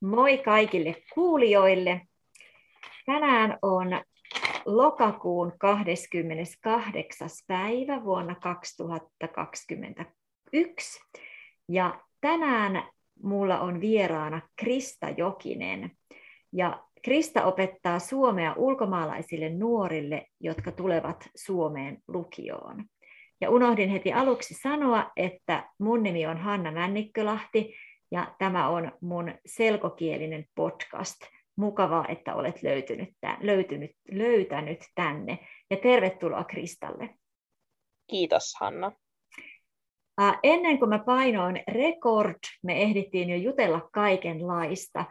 Moi kaikille kuulijoille. Tänään on lokakuun 28. päivä vuonna 2021. Ja tänään mulla on vieraana Krista Jokinen. Ja Krista opettaa suomea ulkomaalaisille nuorille, jotka tulevat Suomeen lukioon. Ja unohdin heti aluksi sanoa, että mun nimi on Hanna Männikkölahti ja tämä on mun selkokielinen podcast. Mukavaa, että olet löytynyt, löytynyt, löytänyt tänne ja tervetuloa Kristalle. Kiitos Hanna. Ennen kuin mä painoin record, me ehdittiin jo jutella kaikenlaista.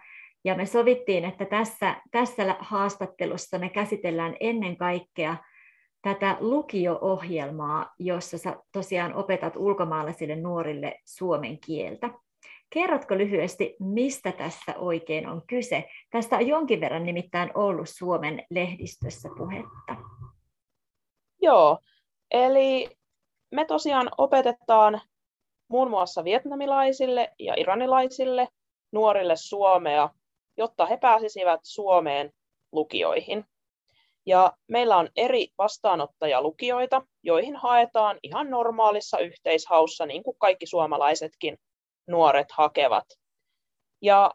Ja me sovittiin, että tässä, tässä haastattelussa me käsitellään ennen kaikkea tätä lukio-ohjelmaa, jossa sä tosiaan opetat ulkomaalaisille nuorille suomen kieltä. Kerrotko lyhyesti, mistä tässä oikein on kyse? Tästä on jonkin verran nimittäin ollut Suomen lehdistössä puhetta. Joo, eli me tosiaan opetetaan muun muassa vietnamilaisille ja iranilaisille nuorille suomea, jotta he pääsisivät Suomeen lukioihin. Ja meillä on eri vastaanottajalukioita, joihin haetaan ihan normaalissa yhteishaussa, niin kuin kaikki suomalaisetkin nuoret hakevat. Ja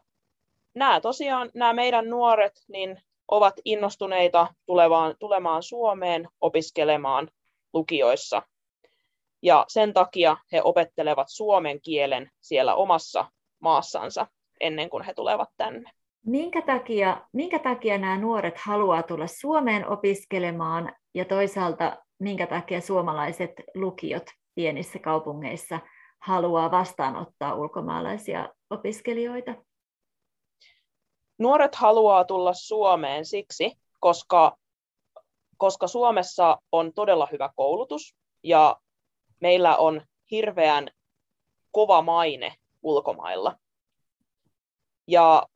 nämä tosiaan, nämä meidän nuoret, niin ovat innostuneita tulevaan, tulemaan Suomeen opiskelemaan lukioissa. Ja sen takia he opettelevat suomen kielen siellä omassa maassansa ennen kuin he tulevat tänne. Minkä takia, minkä takia nämä nuoret haluaa tulla Suomeen opiskelemaan ja toisaalta minkä takia suomalaiset lukiot pienissä kaupungeissa haluaa vastaanottaa ulkomaalaisia opiskelijoita? Nuoret haluaa tulla Suomeen siksi, koska, koska Suomessa on todella hyvä koulutus ja meillä on hirveän kova maine ulkomailla. Ja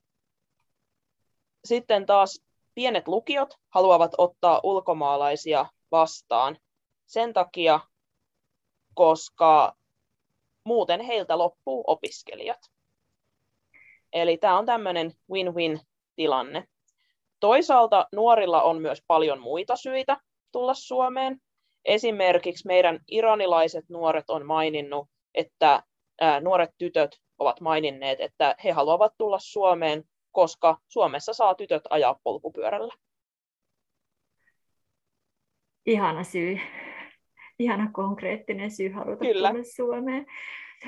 sitten taas pienet lukiot haluavat ottaa ulkomaalaisia vastaan sen takia, koska muuten heiltä loppuu opiskelijat. Eli tämä on tämmöinen win-win tilanne. Toisaalta nuorilla on myös paljon muita syitä tulla Suomeen. Esimerkiksi meidän iranilaiset nuoret on maininnut, että nuoret tytöt ovat maininneet, että he haluavat tulla Suomeen, koska Suomessa saa tytöt ajaa polkupyörällä. Ihana syy ihana konkreettinen syy haluta Kyllä. tulla Suomeen.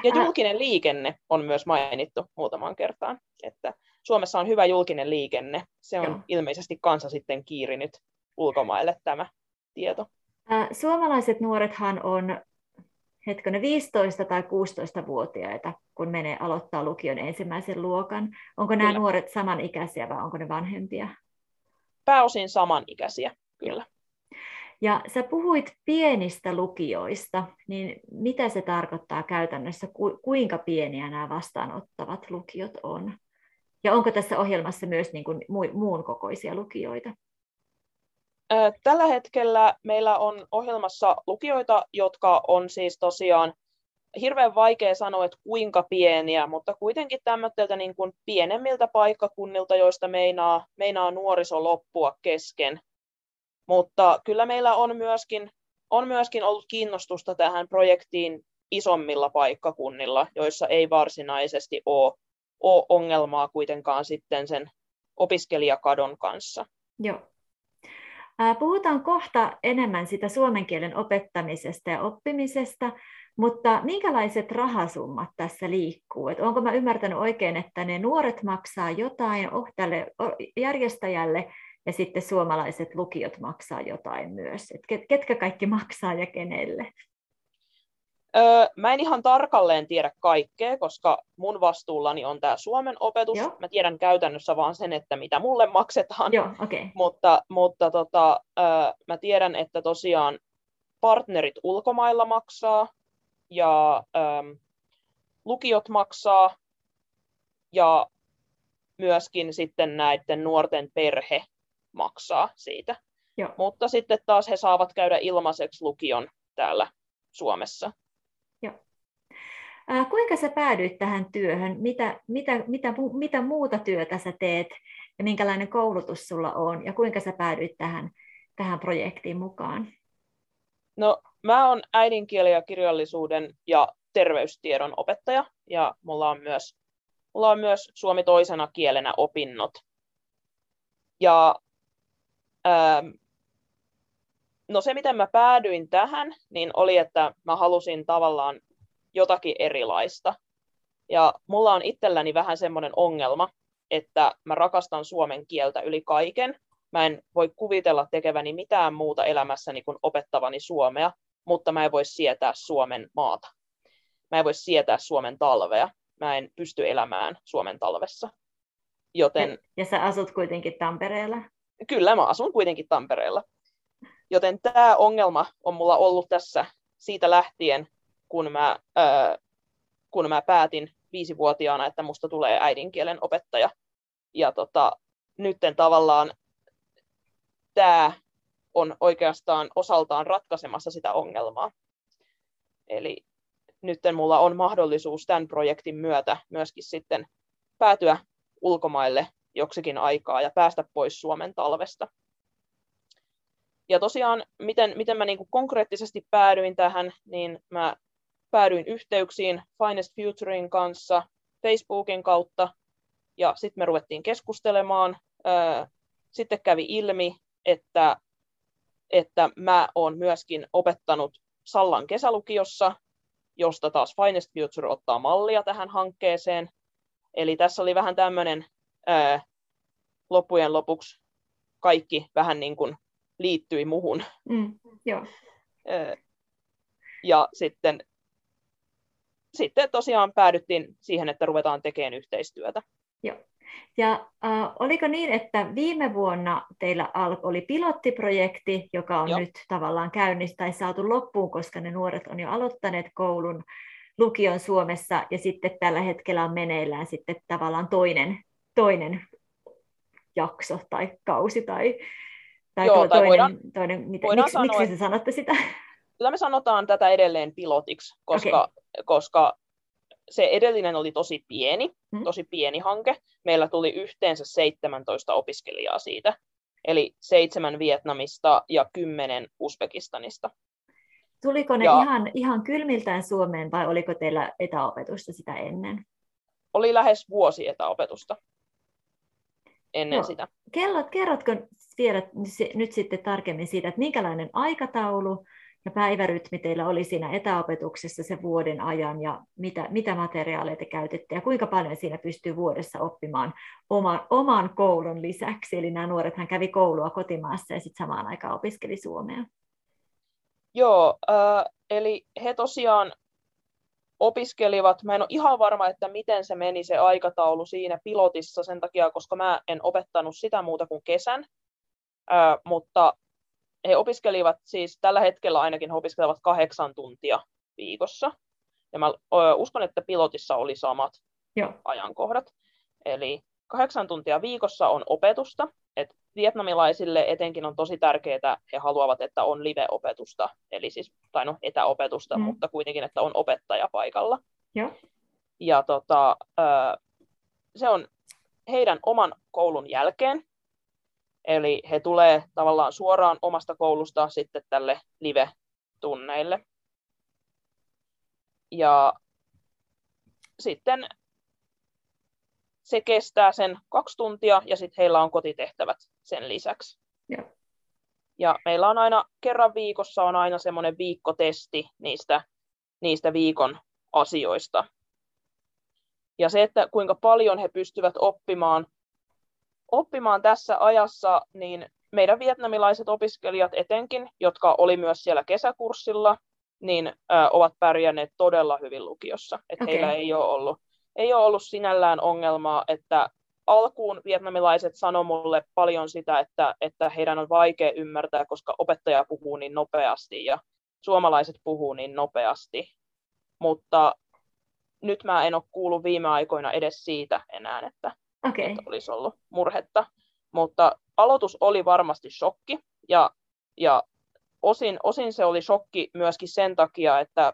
Ja julkinen liikenne on myös mainittu muutamaan kertaan, että Suomessa on hyvä julkinen liikenne. Se on Joo. ilmeisesti kansa sitten kiirinyt ulkomaille tämä tieto. Suomalaiset nuorethan on hetkinen 15 tai 16-vuotiaita, kun menee aloittaa lukion ensimmäisen luokan. Onko nämä kyllä. nuoret samanikäisiä vai onko ne vanhempia? Pääosin samanikäisiä, kyllä. Ja sä puhuit pienistä lukioista, niin mitä se tarkoittaa käytännössä, kuinka pieniä nämä vastaanottavat lukiot on? Ja onko tässä ohjelmassa myös niin kuin muun kokoisia lukioita? Tällä hetkellä meillä on ohjelmassa lukioita, jotka on siis tosiaan hirveän vaikea sanoa, että kuinka pieniä, mutta kuitenkin tämmöiltä niin pienemmiltä paikkakunnilta, joista meinaa, meinaa nuoriso loppua kesken. Mutta kyllä meillä on myöskin, on myöskin ollut kiinnostusta tähän projektiin isommilla paikkakunnilla, joissa ei varsinaisesti ole, ole ongelmaa kuitenkaan sitten sen opiskelijakadon kanssa. Joo. Puhutaan kohta enemmän sitä suomen kielen opettamisesta ja oppimisesta, mutta minkälaiset rahasummat tässä liikkuu? Et onko mä ymmärtänyt oikein, että ne nuoret maksaa jotain oh, tälle järjestäjälle ja sitten suomalaiset lukiot maksaa jotain myös. Et ketkä kaikki maksaa ja kenelle? Öö, mä en ihan tarkalleen tiedä kaikkea, koska mun vastuullani on tämä Suomen opetus. Joo. Mä tiedän käytännössä vaan sen, että mitä mulle maksetaan. Joo, okay. Mutta, mutta tota, öö, mä tiedän, että tosiaan partnerit ulkomailla maksaa ja öö, lukiot maksaa ja myöskin sitten näiden nuorten perhe maksaa siitä. Joo. Mutta sitten taas he saavat käydä ilmaiseksi lukion täällä Suomessa. Joo. Äh, kuinka sä päädyit tähän työhön? Mitä, mitä, mitä, mitä muuta työtä sä teet ja minkälainen koulutus sulla on ja kuinka sä päädyit tähän, tähän projektiin mukaan? No, mä oon äidinkieli- ja kirjallisuuden ja terveystiedon opettaja ja mulla on myös, mulla on myös suomi toisena kielenä opinnot. Ja no se, miten mä päädyin tähän, niin oli, että mä halusin tavallaan jotakin erilaista. Ja mulla on itselläni vähän semmoinen ongelma, että mä rakastan suomen kieltä yli kaiken. Mä en voi kuvitella tekeväni mitään muuta elämässäni kuin opettavani suomea, mutta mä en voi sietää Suomen maata. Mä en voi sietää Suomen talvea. Mä en pysty elämään Suomen talvessa. Joten... Ja sä asut kuitenkin Tampereella? Kyllä, mä asun kuitenkin Tampereella. Joten tämä ongelma on mulla ollut tässä siitä lähtien, kun mä, ää, kun mä päätin viisivuotiaana, että musta tulee äidinkielen opettaja. Ja tota, nytten tavallaan tämä on oikeastaan osaltaan ratkaisemassa sitä ongelmaa. Eli nyt mulla on mahdollisuus tämän projektin myötä myöskin sitten päätyä ulkomaille joksikin aikaa ja päästä pois Suomen talvesta. Ja tosiaan, miten, miten mä niin kuin konkreettisesti päädyin tähän, niin mä päädyin yhteyksiin Finest Futurein kanssa Facebookin kautta, ja sitten me ruvettiin keskustelemaan. Sitten kävi ilmi, että, että mä oon myöskin opettanut Sallan kesälukiossa, josta taas Finest Future ottaa mallia tähän hankkeeseen. Eli tässä oli vähän tämmöinen loppujen lopuksi kaikki vähän niin kuin liittyi muhun. Mm, joo. Ja sitten, sitten tosiaan päädyttiin siihen, että ruvetaan tekemään yhteistyötä. Joo. Ja äh, oliko niin, että viime vuonna teillä oli pilottiprojekti, joka on Joo. nyt tavallaan käynnissä tai saatu loppuun, koska ne nuoret on jo aloittaneet koulun lukion Suomessa, ja sitten tällä hetkellä on meneillään sitten tavallaan toinen, toinen jakso tai kausi tai tai Joo, to, tai toinen, voidaan, toinen miten, voidaan miksi, sanoa, miksi te sanotte sitä? Kyllä me sanotaan tätä edelleen pilotiksi, koska, okay. koska se edellinen oli tosi pieni, hmm. tosi pieni hanke. Meillä tuli yhteensä 17 opiskelijaa siitä, eli seitsemän Vietnamista ja kymmenen Uzbekistanista. Tuliko ne ja, ihan, ihan kylmiltään Suomeen vai oliko teillä etäopetusta sitä ennen? Oli lähes vuosi etäopetusta ennen Joo. sitä. Kerrot, kerrotko vielä nyt sitten tarkemmin siitä, että minkälainen aikataulu ja päivärytmi teillä oli siinä etäopetuksessa se vuoden ajan ja mitä, mitä materiaaleja te käytitte ja kuinka paljon siinä pystyy vuodessa oppimaan oman, oman koulun lisäksi. Eli nämä nuorethan kävi koulua kotimaassa ja sitten samaan aikaan opiskeli suomea. Joo, äh, eli he tosiaan opiskelivat. Mä en ole ihan varma, että miten se meni se aikataulu siinä pilotissa sen takia, koska mä en opettanut sitä muuta kuin kesän. Ää, mutta he opiskelivat siis tällä hetkellä ainakin he opiskelevat kahdeksan tuntia viikossa. Ja mä ö, uskon, että pilotissa oli samat Joo. ajankohdat. Eli kahdeksan tuntia viikossa on opetusta. Et vietnamilaisille etenkin on tosi tärkeää, he haluavat, että on live-opetusta, eli siis, tai no etäopetusta, mm. mutta kuitenkin, että on opettaja paikalla. Joo. Ja tota, se on heidän oman koulun jälkeen, eli he tulee tavallaan suoraan omasta koulusta sitten tälle live-tunneille. Ja sitten se kestää sen kaksi tuntia ja sitten heillä on kotitehtävät sen lisäksi. Ja. ja meillä on aina kerran viikossa on aina semmoinen viikkotesti niistä, niistä viikon asioista. Ja se, että kuinka paljon he pystyvät oppimaan, oppimaan tässä ajassa, niin meidän vietnamilaiset opiskelijat etenkin, jotka oli myös siellä kesäkurssilla, niin ö, ovat pärjänneet todella hyvin lukiossa. Että okay. heillä ei ole ollut ei ole ollut sinällään ongelmaa, että alkuun vietnamilaiset sanoi mulle paljon sitä, että, että heidän on vaikea ymmärtää, koska opettaja puhuu niin nopeasti ja suomalaiset puhuu niin nopeasti. Mutta nyt mä en ole kuullut viime aikoina edes siitä enää, että, okay. että olisi ollut murhetta. Mutta aloitus oli varmasti shokki ja, ja osin, osin se oli shokki myöskin sen takia, että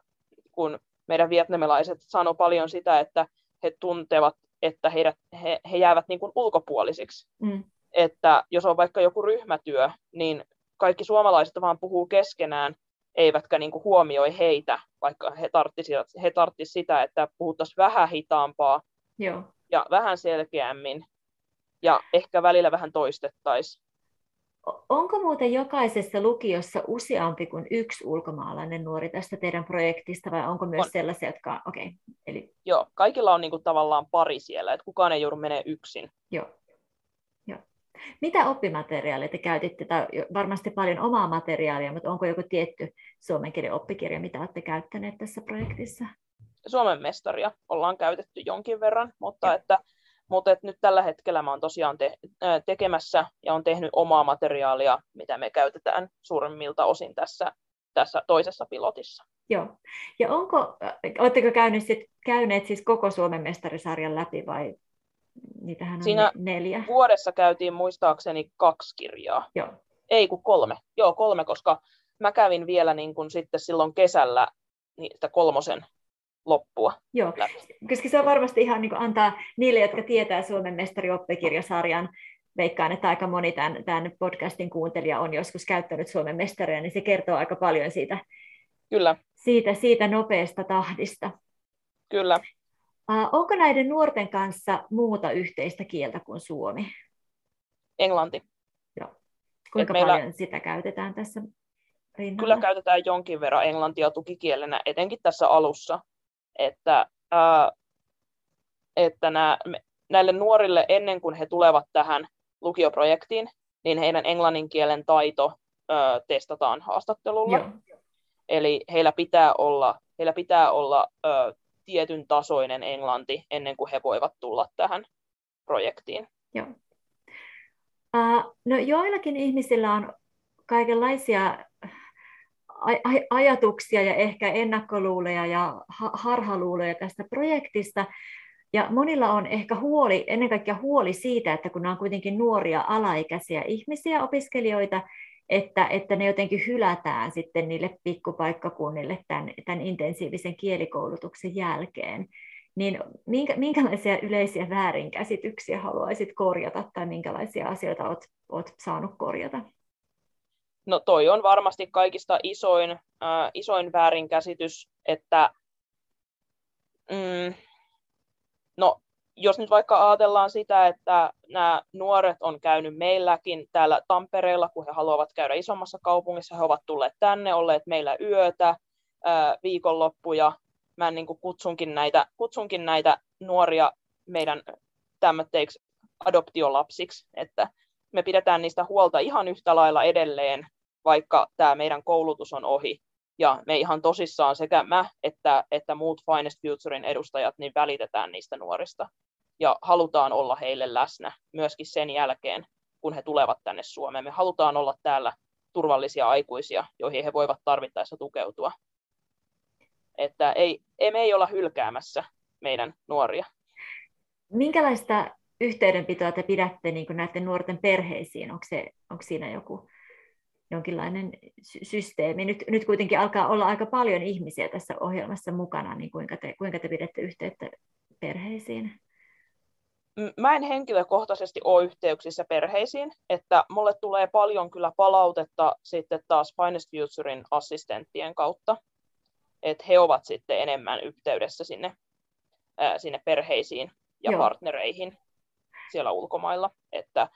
kun meidän vietnamilaiset sanoo paljon sitä, että he tuntevat, että heidät, he, he jäävät niin kuin ulkopuolisiksi. Mm. Että jos on vaikka joku ryhmätyö, niin kaikki suomalaiset vaan puhuu keskenään, eivätkä niin kuin huomioi heitä, vaikka he tarttisivat, he tarttisivat sitä, että puhuttaisiin vähän hitaampaa Joo. ja vähän selkeämmin ja ehkä välillä vähän toistettaisiin. Onko muuten jokaisessa lukiossa useampi kuin yksi ulkomaalainen nuori tästä teidän projektista, vai onko myös on. sellaisia, jotka... Okay, eli... Joo, kaikilla on niinku tavallaan pari siellä, että kukaan ei joudu menemään yksin. Joo. Joo. Mitä oppimateriaalia te käytitte? Tai varmasti paljon omaa materiaalia, mutta onko joku tietty suomen kielen oppikirja, mitä olette käyttäneet tässä projektissa? Suomen mestaria ollaan käytetty jonkin verran, mutta Joo. että mutta et nyt tällä hetkellä mä oon tosiaan te- tekemässä ja on tehnyt omaa materiaalia, mitä me käytetään suurimmilta osin tässä, tässä toisessa pilotissa. Joo. Ja onko, oletteko käyneet, sit, käyneet siis koko Suomen mestarisarjan läpi vai niitähän on Siinä neljä? vuodessa käytiin muistaakseni kaksi kirjaa. Joo. Ei kun kolme. Joo, kolme, koska mä kävin vielä niin kun sitten silloin kesällä niitä kolmosen loppua. Joo, koska se on varmasti ihan niin antaa niille, jotka tietää Suomen mestarioppikirjasarjan, veikkaan, että aika moni tämän, tämän podcastin kuuntelija on joskus käyttänyt Suomen mestaria, niin se kertoo aika paljon siitä, Kyllä. siitä, siitä nopeasta tahdista. Kyllä. Onko näiden nuorten kanssa muuta yhteistä kieltä kuin suomi? Englanti. Joo. Kuinka meillä... paljon sitä käytetään tässä rinnalla? Kyllä käytetään jonkin verran englantia tukikielenä, etenkin tässä alussa että, ää, että nää, näille nuorille ennen kuin he tulevat tähän lukioprojektiin, niin heidän englannin kielen taito ää, testataan haastattelulla. Joo. Eli heillä pitää olla, heillä pitää olla ää, tietyn tasoinen englanti ennen kuin he voivat tulla tähän projektiin. Joo. Uh, no joillakin ihmisillä on kaikenlaisia ajatuksia ja ehkä ennakkoluuleja ja harhaluuloja tästä projektista. Ja monilla on ehkä huoli, ennen kaikkea huoli siitä, että kun nämä on kuitenkin nuoria alaikäisiä ihmisiä, opiskelijoita, että, että ne jotenkin hylätään sitten niille pikkupaikkakunnille tämän, tämän intensiivisen kielikoulutuksen jälkeen. Niin minkä, minkälaisia yleisiä väärinkäsityksiä haluaisit korjata tai minkälaisia asioita olet, olet saanut korjata? No toi on varmasti kaikista isoin, äh, isoin väärinkäsitys, että mm, no, jos nyt vaikka ajatellaan sitä, että nämä nuoret on käynyt meilläkin täällä Tampereella, kun he haluavat käydä isommassa kaupungissa, he ovat tulleet tänne, olleet meillä yötä, äh, viikonloppuja. Mä niin kutsunkin, näitä, kutsunkin näitä nuoria meidän tämmöteiksi adoptiolapsiksi, että me pidetään niistä huolta ihan yhtä lailla edelleen, vaikka tämä meidän koulutus on ohi. Ja me ihan tosissaan sekä mä että, että muut Finest Futurein edustajat niin välitetään niistä nuorista. Ja halutaan olla heille läsnä myöskin sen jälkeen, kun he tulevat tänne Suomeen. Me halutaan olla täällä turvallisia aikuisia, joihin he voivat tarvittaessa tukeutua. Että ei, ei me ei olla hylkäämässä meidän nuoria. Minkälaista yhteydenpitoa te pidätte niin näiden nuorten perheisiin? Onko, se, onko siinä joku jonkinlainen systeemi. Nyt, nyt kuitenkin alkaa olla aika paljon ihmisiä tässä ohjelmassa mukana, niin kuinka te, kuinka te pidätte yhteyttä perheisiin? Mä en henkilökohtaisesti ole yhteyksissä perheisiin, että mulle tulee paljon kyllä palautetta sitten taas Finest Futurein assistenttien kautta, että he ovat sitten enemmän yhteydessä sinne, sinne perheisiin ja Joo. partnereihin siellä ulkomailla, että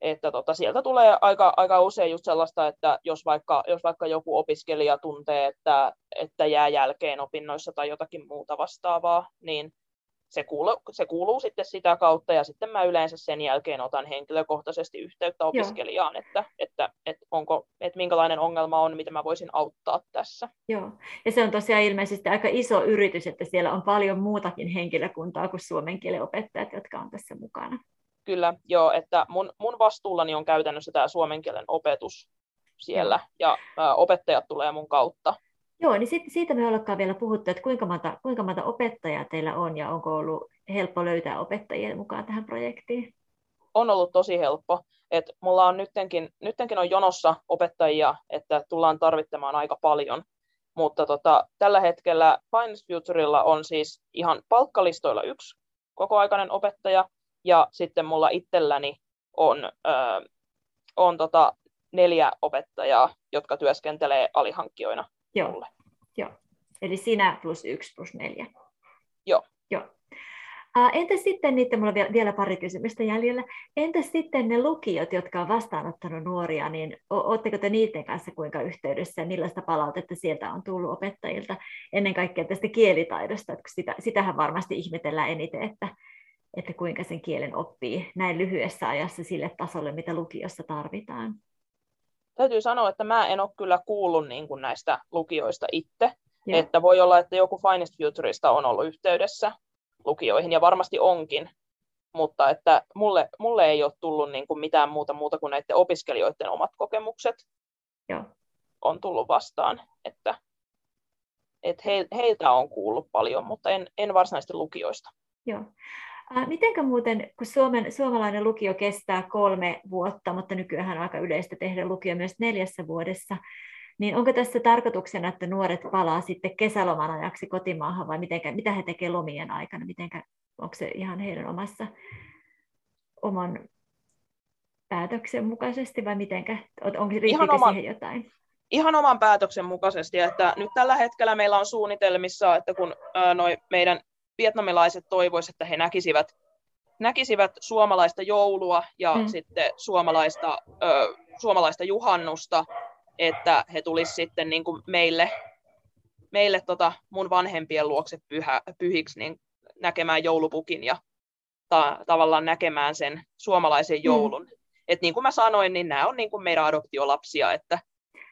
että tota, sieltä tulee aika, aika usein just sellaista, että jos vaikka, jos vaikka joku opiskelija tuntee, että, että jää jälkeen opinnoissa tai jotakin muuta vastaavaa, niin se kuuluu, se kuuluu sitten sitä kautta, ja sitten mä yleensä sen jälkeen otan henkilökohtaisesti yhteyttä opiskelijaan, että, että, että, onko, että minkälainen ongelma on, mitä mä voisin auttaa tässä. Joo, ja se on tosiaan ilmeisesti aika iso yritys, että siellä on paljon muutakin henkilökuntaa kuin suomen kielen opettajat, jotka on tässä mukana. Kyllä, joo, että mun, mun vastuullani on käytännössä tämä suomen kielen opetus siellä, ja ä, opettajat tulee mun kautta. Joo, niin sit, siitä me ollakaan vielä puhuttu, että kuinka monta, kuinka monta opettajaa teillä on, ja onko ollut helppo löytää opettajia mukaan tähän projektiin? On ollut tosi helppo. Et mulla on nyttenkin, nyttenkin on jonossa opettajia, että tullaan tarvittamaan aika paljon, Mutta tota, tällä hetkellä Finance Futurella on siis ihan palkkalistoilla yksi kokoaikainen opettaja, ja sitten mulla itselläni on, ö, on tota neljä opettajaa, jotka työskentelee alihankkijoina Joo. mulle. Joo. Eli sinä plus yksi plus neljä. Joo. Joo. Entä sitten niiden, mulla on vielä pari kysymystä jäljellä, entä sitten ne lukiot, jotka on vastaanottanut nuoria, niin oletteko te niiden kanssa kuinka yhteydessä ja millaista palautetta sieltä on tullut opettajilta ennen kaikkea tästä kielitaidosta, että sitä, sitähän varmasti ihmetellään eniten, että, että kuinka sen kielen oppii näin lyhyessä ajassa sille tasolle, mitä lukiossa tarvitaan? Täytyy sanoa, että mä en ole kyllä kuullut niin kuin näistä lukioista itse, Joo. että voi olla, että joku Finest Futurista on ollut yhteydessä lukioihin, ja varmasti onkin, mutta että mulle, mulle ei ole tullut niin kuin mitään muuta muuta kuin näiden opiskelijoiden omat kokemukset Joo. on tullut vastaan, että, että he, heiltä on kuullut paljon, mutta en, en varsinaisesti lukioista. Joo. Mitenkä muuten, kun Suomen, suomalainen lukio kestää kolme vuotta, mutta nykyään on aika yleistä tehdä lukio myös neljässä vuodessa, niin onko tässä tarkoituksena, että nuoret palaa sitten kesäloman ajaksi kotimaahan vai mitenkä, mitä he tekevät lomien aikana? Mitenkä, onko se ihan heidän omassa oman päätöksen mukaisesti vai mitenkä? Onko ihan oma, siihen jotain? Ihan oman päätöksen mukaisesti, että nyt tällä hetkellä meillä on suunnitelmissa, että kun ää, noi meidän vietnamilaiset toivoisivat, että he näkisivät, näkisivät suomalaista joulua ja mm. sitten suomalaista, ö, suomalaista juhannusta, että he tulisivat sitten niin kuin meille, meille tota mun vanhempien luokse pyhä, pyhiksi niin näkemään joulupukin ja ta, tavallaan näkemään sen suomalaisen mm. joulun. Mm. Et niin kuin mä sanoin, niin nämä on niin kuin meidän adoptiolapsia, että,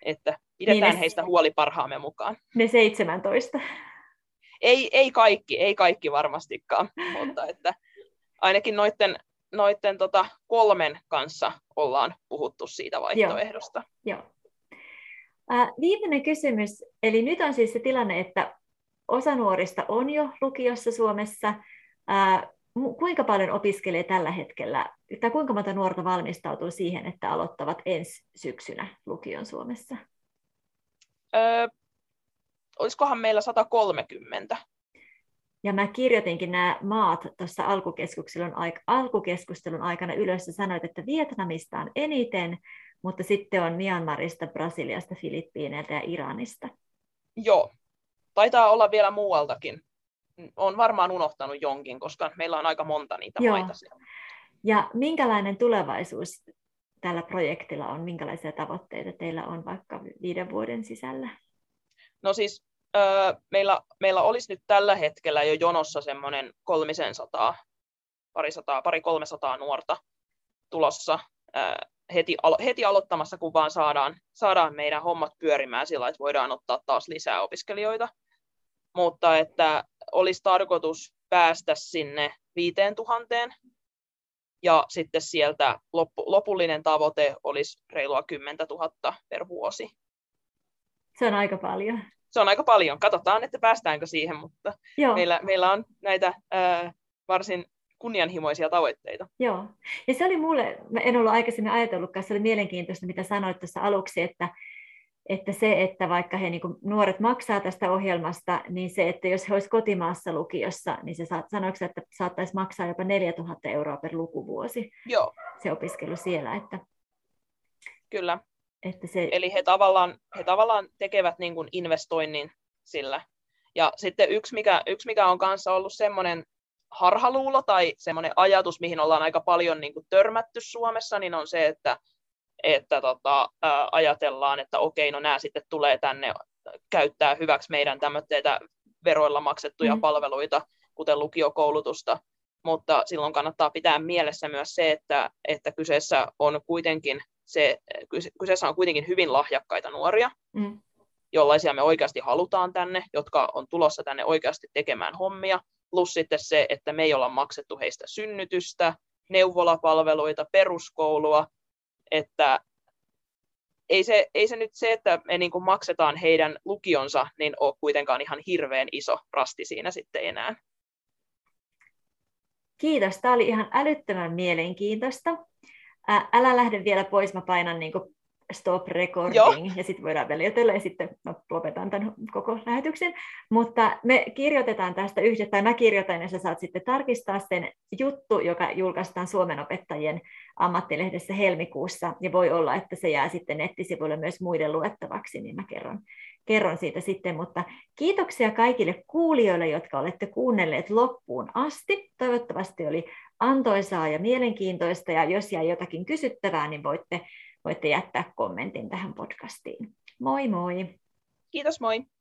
että pidetään niin ne, heistä huoli parhaamme mukaan. Ne 17 ei, ei kaikki, ei kaikki varmastikaan, mutta että ainakin noiden, noiden tota kolmen kanssa ollaan puhuttu siitä vaihtoehdosta. Joo. Joo. Äh, viimeinen kysymys, eli nyt on siis se tilanne, että osa nuorista on jo lukiossa Suomessa. Äh, kuinka paljon opiskelee tällä hetkellä, tai kuinka monta nuorta valmistautuu siihen, että aloittavat ensi syksynä lukion Suomessa? Öö, olisikohan meillä 130. Ja mä kirjoitinkin nämä maat tuossa alkukeskustelun, alkukeskustelun aikana ylös ja sanoit, että Vietnamista on eniten, mutta sitten on Myanmarista, Brasiliasta, Filippiineiltä ja Iranista. Joo, taitaa olla vielä muualtakin. Olen varmaan unohtanut jonkin, koska meillä on aika monta niitä Joo. maita siellä. Ja minkälainen tulevaisuus tällä projektilla on? Minkälaisia tavoitteita teillä on vaikka viiden vuoden sisällä? No siis öö, meillä, meillä olisi nyt tällä hetkellä jo jonossa semmoinen kolmisen sataa, pari, sataa, pari kolmesataa nuorta tulossa öö, heti, alo, heti aloittamassa, kun vaan saadaan, saadaan meidän hommat pyörimään sillä, että voidaan ottaa taas lisää opiskelijoita. Mutta että olisi tarkoitus päästä sinne viiteen tuhanteen, ja sitten sieltä loppu, lopullinen tavoite olisi reilua 10 000 per vuosi. Se on aika paljon. Se on aika paljon. Katsotaan, että päästäänkö siihen, mutta Joo. Meillä, meillä on näitä ää, varsin kunnianhimoisia tavoitteita. Joo. Ja se oli mulle, mä en ollut aikaisemmin ajatellutkaan, se oli mielenkiintoista, mitä sanoit tuossa aluksi, että, että se, että vaikka he niin kuin, nuoret maksaa tästä ohjelmasta, niin se, että jos he olisivat kotimaassa lukiossa, niin se sanoiko että saattaisi maksaa jopa 4000 euroa per lukuvuosi Joo. se opiskelu siellä. Että... Kyllä. Että se... Eli he tavallaan, he tavallaan tekevät niin kuin investoinnin sillä. Ja sitten yksi, mikä, yksi, mikä on kanssa ollut semmoinen harhaluulo tai semmoinen ajatus, mihin ollaan aika paljon niin kuin törmätty Suomessa, niin on se, että, että tota, ää, ajatellaan, että okei, no nämä sitten tulee tänne käyttää hyväksi meidän tämmöitä veroilla maksettuja mm. palveluita, kuten lukiokoulutusta, mutta silloin kannattaa pitää mielessä myös se, että, että kyseessä on kuitenkin se, kyseessä on kuitenkin hyvin lahjakkaita nuoria, mm. jollaisia me oikeasti halutaan tänne, jotka on tulossa tänne oikeasti tekemään hommia, plus sitten se, että me ei olla maksettu heistä synnytystä, neuvolapalveluita, peruskoulua, että ei se, ei se nyt se, että me niin kuin maksetaan heidän lukionsa, niin ole kuitenkaan ihan hirveän iso rasti siinä sitten enää. Kiitos, tämä oli ihan älyttömän mielenkiintoista älä lähde vielä pois, mä painan niin stop recording, Joo. ja sitten voidaan veljotella, ja sitten no, lopetan tämän koko lähetyksen. Mutta me kirjoitetaan tästä yhdessä, tai mä kirjoitan, ja sä saat sitten tarkistaa sen juttu, joka julkaistaan Suomen opettajien ammattilehdessä helmikuussa, ja voi olla, että se jää sitten nettisivuille myös muiden luettavaksi, niin mä kerron, kerron siitä sitten, mutta kiitoksia kaikille kuulijoille, jotka olette kuunnelleet loppuun asti. Toivottavasti oli antoisaa ja mielenkiintoista, ja jos jäi jotakin kysyttävää, niin voitte, voitte jättää kommentin tähän podcastiin. Moi moi! Kiitos, moi!